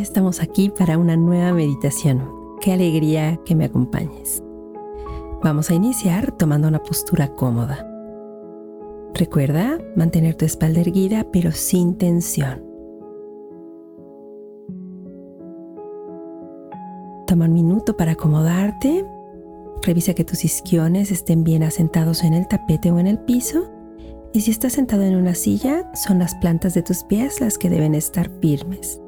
Estamos aquí para una nueva meditación. Qué alegría que me acompañes. Vamos a iniciar tomando una postura cómoda. Recuerda mantener tu espalda erguida pero sin tensión. Toma un minuto para acomodarte. Revisa que tus isquiones estén bien asentados en el tapete o en el piso. Y si estás sentado en una silla, son las plantas de tus pies las que deben estar firmes.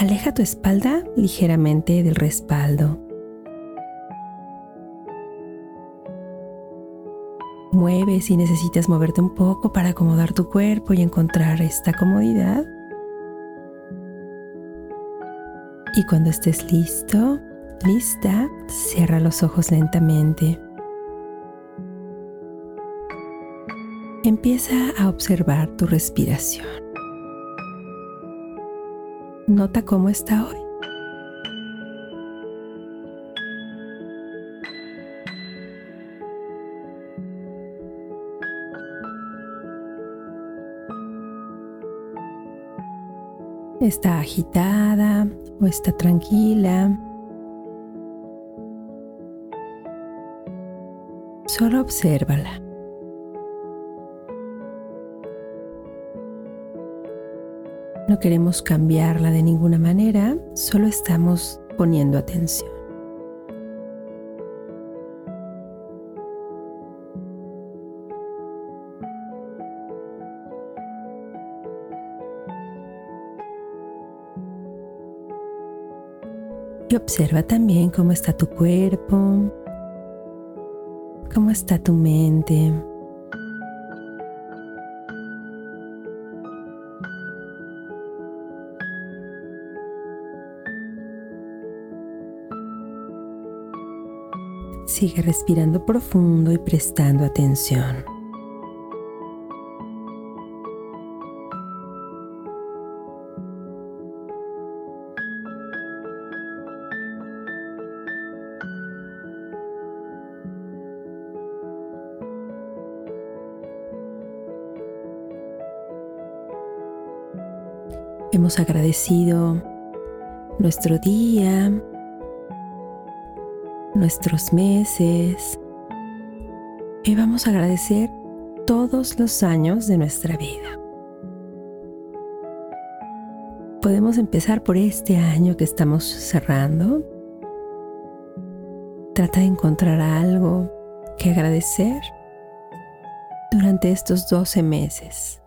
Aleja tu espalda ligeramente del respaldo. Mueve si necesitas moverte un poco para acomodar tu cuerpo y encontrar esta comodidad. Y cuando estés listo, lista, cierra los ojos lentamente. Empieza a observar tu respiración. Nota cómo está hoy. ¿Está agitada o está tranquila? Solo obsérvala. No queremos cambiarla de ninguna manera, solo estamos poniendo atención. Y observa también cómo está tu cuerpo, cómo está tu mente. Sigue respirando profundo y prestando atención. Hemos agradecido nuestro día, nuestros meses y vamos a agradecer todos los años de nuestra vida. Podemos empezar por este año que estamos cerrando. Trata de encontrar algo que agradecer durante estos 12 meses.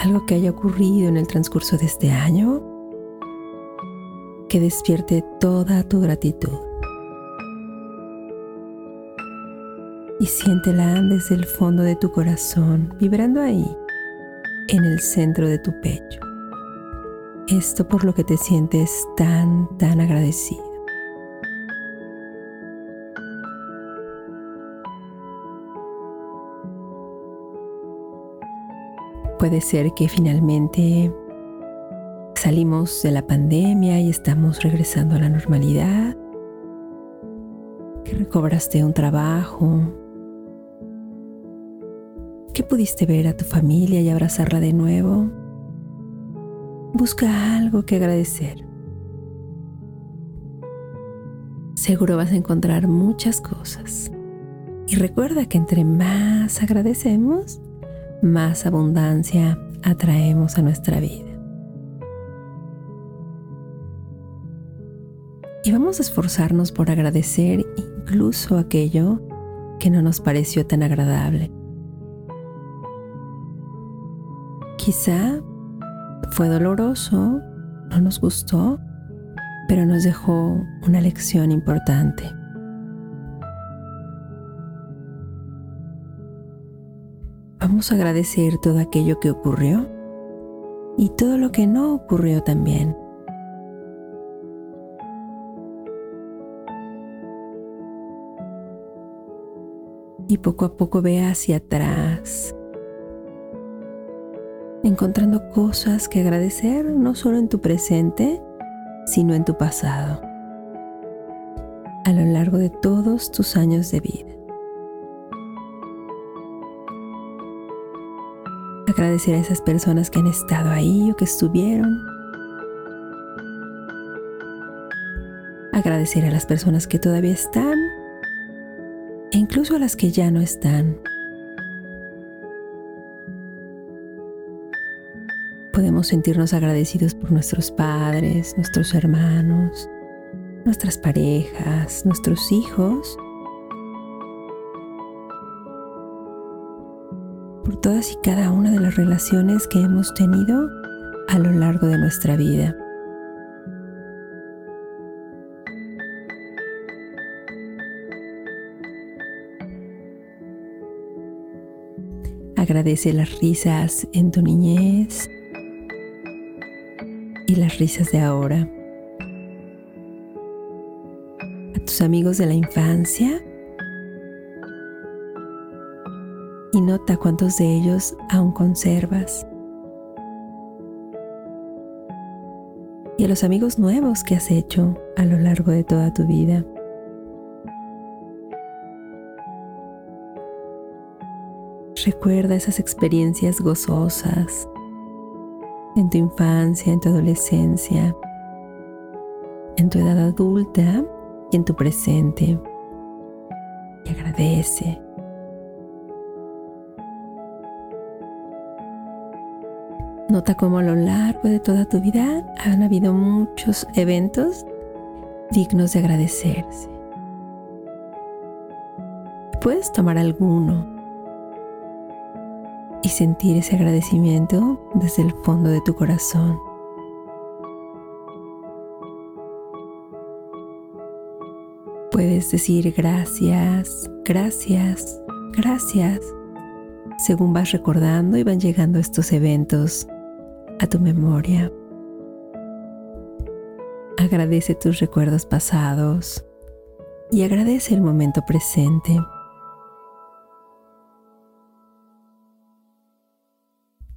Algo que haya ocurrido en el transcurso de este año que despierte toda tu gratitud. Y siéntela desde el fondo de tu corazón, vibrando ahí, en el centro de tu pecho. Esto por lo que te sientes tan, tan agradecido. Puede ser que finalmente salimos de la pandemia y estamos regresando a la normalidad, que recobraste un trabajo, que pudiste ver a tu familia y abrazarla de nuevo. Busca algo que agradecer. Seguro vas a encontrar muchas cosas. Y recuerda que entre más agradecemos, más abundancia atraemos a nuestra vida. Y vamos a esforzarnos por agradecer incluso aquello que no nos pareció tan agradable. Quizá fue doloroso, no nos gustó, pero nos dejó una lección importante. Agradecer todo aquello que ocurrió y todo lo que no ocurrió también. Y poco a poco ve hacia atrás, encontrando cosas que agradecer no solo en tu presente, sino en tu pasado, a lo largo de todos tus años de vida. Agradecer a esas personas que han estado ahí o que estuvieron. Agradecer a las personas que todavía están e incluso a las que ya no están. Podemos sentirnos agradecidos por nuestros padres, nuestros hermanos, nuestras parejas, nuestros hijos, por todas y cada una de las relaciones que hemos tenido a lo largo de nuestra vida. Agradece las risas en tu niñez y las risas de ahora. A tus amigos de la infancia y nota cuántos de ellos aún conservas. Y a los amigos nuevos que has hecho a lo largo de toda tu vida. Recuerda esas experiencias gozosas en tu infancia, en tu adolescencia, en tu edad adulta y en tu presente. Y agradece. Nota cómo a lo largo de toda tu vida han habido muchos eventos dignos de agradecerse. Puedes tomar alguno y sentir ese agradecimiento desde el fondo de tu corazón. Puedes decir gracias, gracias, gracias, según vas recordando y van llegando estos eventos a tu memoria. Agradece tus recuerdos pasados y agradece el momento presente.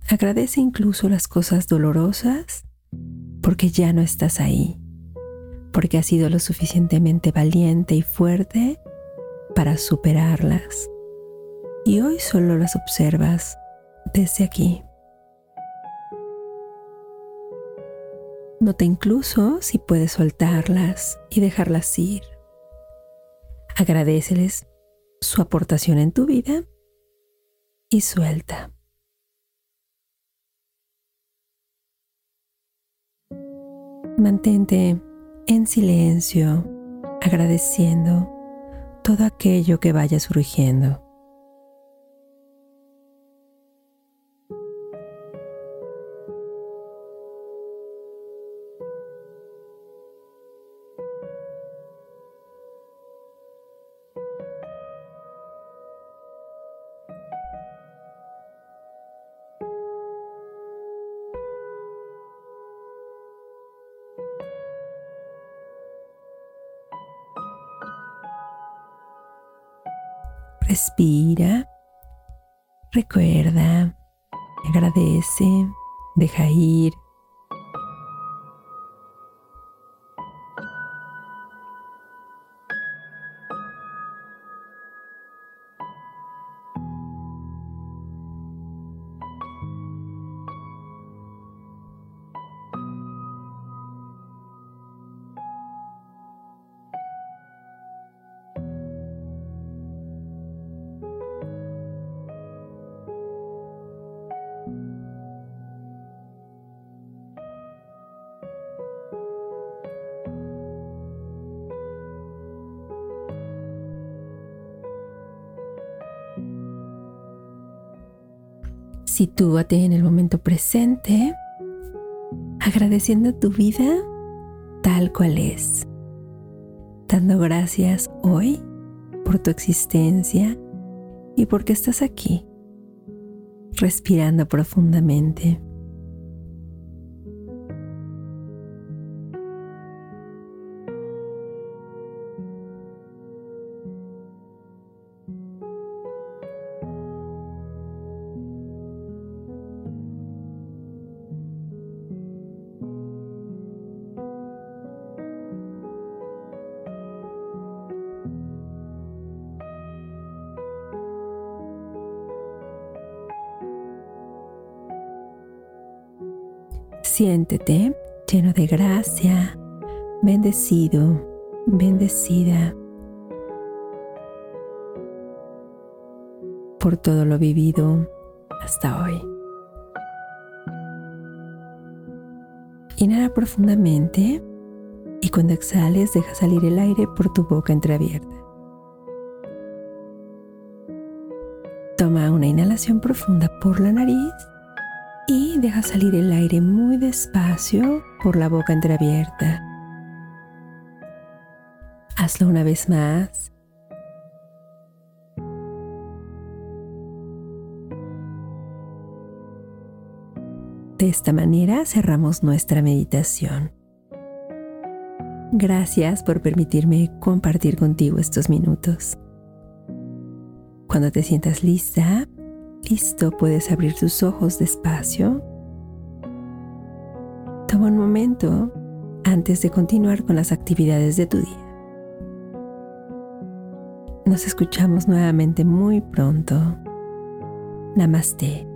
Agradece incluso las cosas dolorosas porque ya no estás ahí, porque has sido lo suficientemente valiente y fuerte para superarlas. Y hoy solo las observas desde aquí. Nota incluso si puedes soltarlas y dejarlas ir. Agradeceles su aportación en tu vida y suelta. Mantente en silencio, agradeciendo todo aquello que vaya surgiendo. Respira, recuerda, agradece, deja ir. Sitúate en el momento presente, agradeciendo tu vida tal cual es, dando gracias hoy por tu existencia y porque estás aquí, respirando profundamente. Siéntete lleno de gracia, bendecido, bendecida por todo lo vivido hasta hoy. Inhala profundamente y cuando exhales deja salir el aire por tu boca entreabierta. Toma una inhalación profunda por la nariz y deja salir el aire muy despacio por la boca entreabierta. Hazlo una vez más. De esta manera cerramos nuestra meditación. Gracias por permitirme compartir contigo estos minutos. Cuando te sientas lista, listo, puedes abrir tus ojos despacio. Toma un momento antes de continuar con las actividades de tu día. Nos escuchamos nuevamente muy pronto. Namaste.